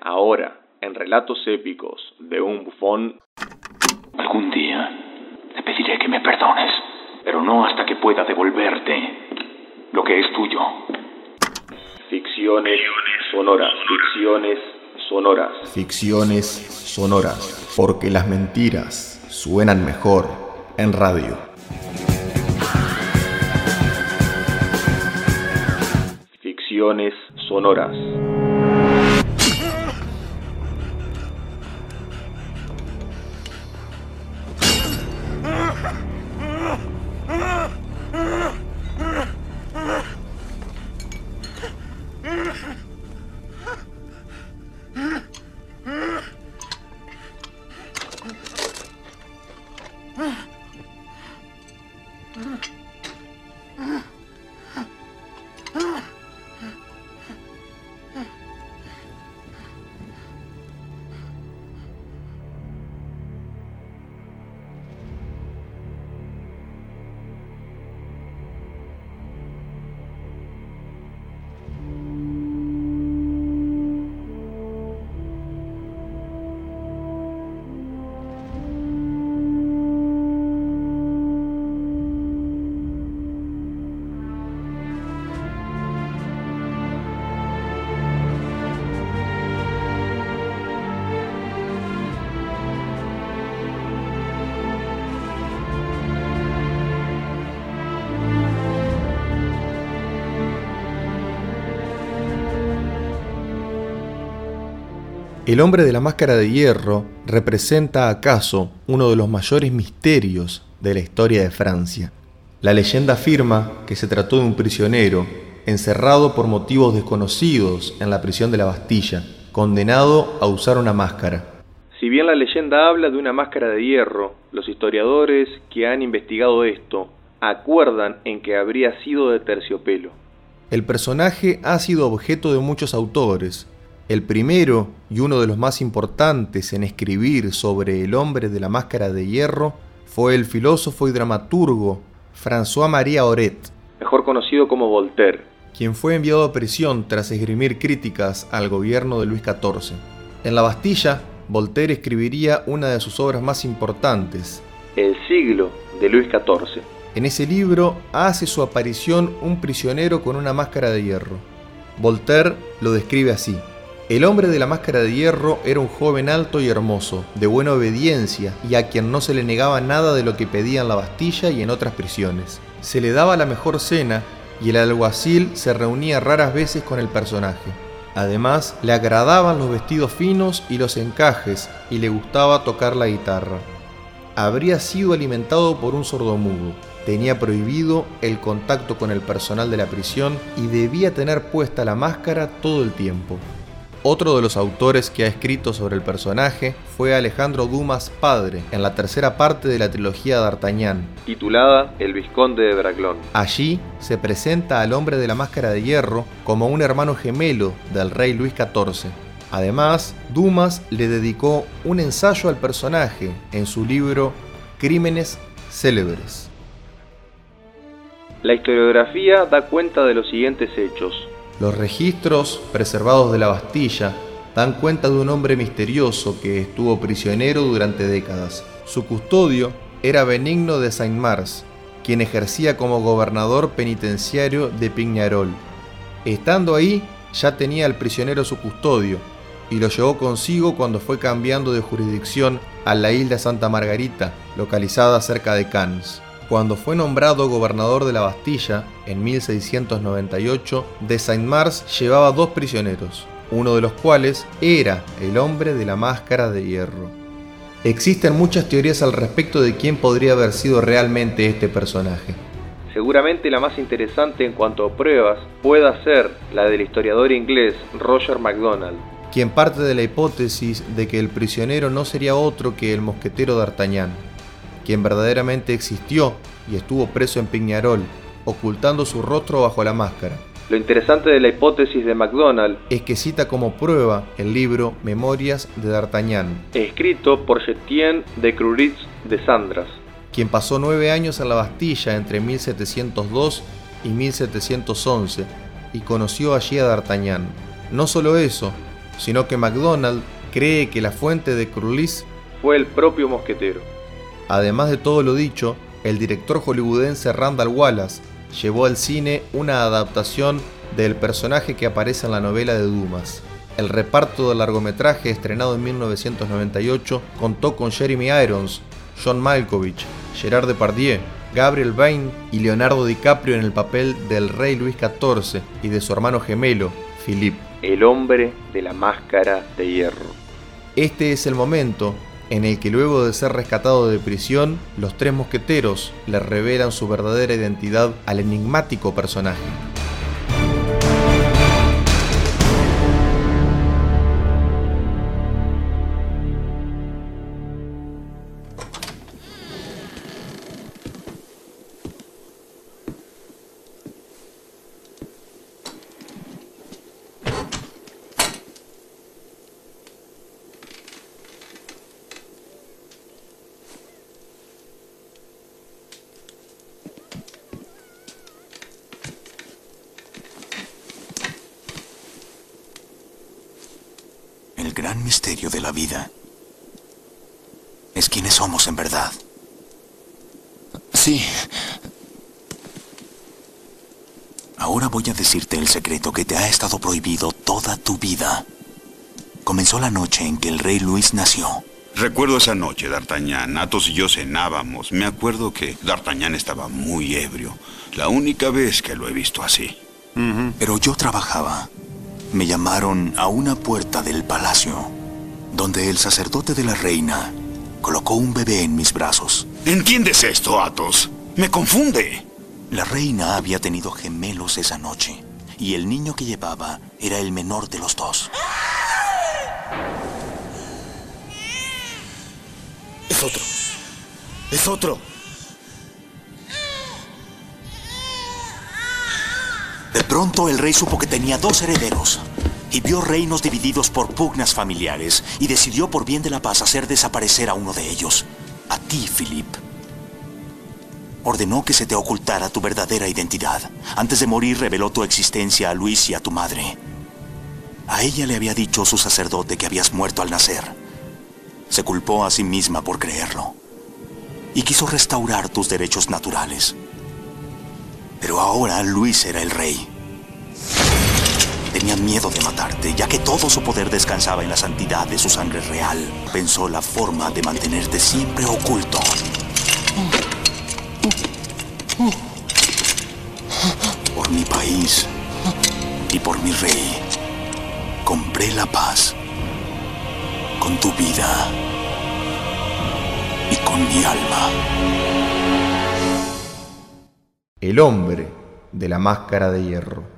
Ahora, en relatos épicos de un bufón... Algún día te pediré que me perdones, pero no hasta que pueda devolverte lo que es tuyo. Ficciones sonoras, ficciones sonoras. Ficciones sonoras, porque las mentiras suenan mejor en radio. Sonoras. El hombre de la máscara de hierro representa acaso uno de los mayores misterios de la historia de Francia. La leyenda afirma que se trató de un prisionero encerrado por motivos desconocidos en la prisión de la Bastilla, condenado a usar una máscara. Si bien la leyenda habla de una máscara de hierro, los historiadores que han investigado esto acuerdan en que habría sido de terciopelo. El personaje ha sido objeto de muchos autores, el primero y uno de los más importantes en escribir sobre el hombre de la máscara de hierro fue el filósofo y dramaturgo François-Marie Aurette, mejor conocido como Voltaire, quien fue enviado a prisión tras esgrimir críticas al gobierno de Luis XIV. En la Bastilla, Voltaire escribiría una de sus obras más importantes, El siglo de Luis XIV. En ese libro hace su aparición un prisionero con una máscara de hierro. Voltaire lo describe así. El hombre de la máscara de hierro era un joven alto y hermoso, de buena obediencia y a quien no se le negaba nada de lo que pedía en la Bastilla y en otras prisiones. Se le daba la mejor cena y el alguacil se reunía raras veces con el personaje. Además, le agradaban los vestidos finos y los encajes y le gustaba tocar la guitarra. Habría sido alimentado por un sordomudo. Tenía prohibido el contacto con el personal de la prisión y debía tener puesta la máscara todo el tiempo. Otro de los autores que ha escrito sobre el personaje fue Alejandro Dumas padre, en la tercera parte de la trilogía d'Artagnan, titulada El Visconde de Braglón. Allí se presenta al hombre de la máscara de hierro como un hermano gemelo del rey Luis XIV. Además, Dumas le dedicó un ensayo al personaje en su libro Crímenes Célebres. La historiografía da cuenta de los siguientes hechos. Los registros preservados de la Bastilla dan cuenta de un hombre misterioso que estuvo prisionero durante décadas. Su custodio era Benigno de Saint-Mars, quien ejercía como gobernador penitenciario de Pignarol. Estando ahí, ya tenía al prisionero su custodio y lo llevó consigo cuando fue cambiando de jurisdicción a la isla Santa Margarita, localizada cerca de Cannes. Cuando fue nombrado gobernador de la Bastilla en 1698, de Saint-Mars llevaba dos prisioneros, uno de los cuales era el hombre de la máscara de hierro. Existen muchas teorías al respecto de quién podría haber sido realmente este personaje. Seguramente la más interesante en cuanto a pruebas pueda ser la del historiador inglés Roger MacDonald, quien parte de la hipótesis de que el prisionero no sería otro que el mosquetero d'Artagnan quien verdaderamente existió y estuvo preso en Piñarol, ocultando su rostro bajo la máscara. Lo interesante de la hipótesis de MacDonald es que cita como prueba el libro Memorias de D'Artagnan, escrito por Jetien de Cruritz de Sandras, quien pasó nueve años en la Bastilla entre 1702 y 1711 y conoció allí a D'Artagnan. No solo eso, sino que MacDonald cree que la fuente de Curlis fue el propio mosquetero. Además de todo lo dicho, el director hollywoodense Randall Wallace llevó al cine una adaptación del personaje que aparece en la novela de Dumas. El reparto del largometraje, estrenado en 1998, contó con Jeremy Irons, John Malkovich, Gerard Depardieu, Gabriel Byrne y Leonardo DiCaprio en el papel del rey Luis XIV y de su hermano gemelo, Philippe. El hombre de la máscara de hierro. Este es el momento en el que luego de ser rescatado de prisión, los tres mosqueteros le revelan su verdadera identidad al enigmático personaje. Gran misterio de la vida es quiénes somos en verdad. Sí. Ahora voy a decirte el secreto que te ha estado prohibido toda tu vida. Comenzó la noche en que el rey Luis nació. Recuerdo esa noche, D'Artagnan. Athos y yo cenábamos. Me acuerdo que D'Artagnan estaba muy ebrio. La única vez que lo he visto así. Pero yo trabajaba me llamaron a una puerta del palacio, donde el sacerdote de la reina colocó un bebé en mis brazos. ¿Entiendes esto, Athos? Me confunde. La reina había tenido gemelos esa noche, y el niño que llevaba era el menor de los dos. Es otro. Es otro. De pronto el rey supo que tenía dos herederos y vio reinos divididos por pugnas familiares y decidió por bien de la paz hacer desaparecer a uno de ellos, a ti, Philip. Ordenó que se te ocultara tu verdadera identidad. Antes de morir reveló tu existencia a Luis y a tu madre. A ella le había dicho su sacerdote que habías muerto al nacer. Se culpó a sí misma por creerlo y quiso restaurar tus derechos naturales. Pero ahora Luis era el rey. Tenía miedo de matarte, ya que todo su poder descansaba en la santidad de su sangre real. Pensó la forma de mantenerte siempre oculto. Por mi país y por mi rey, compré la paz con tu vida y con mi alma el hombre de la máscara de hierro.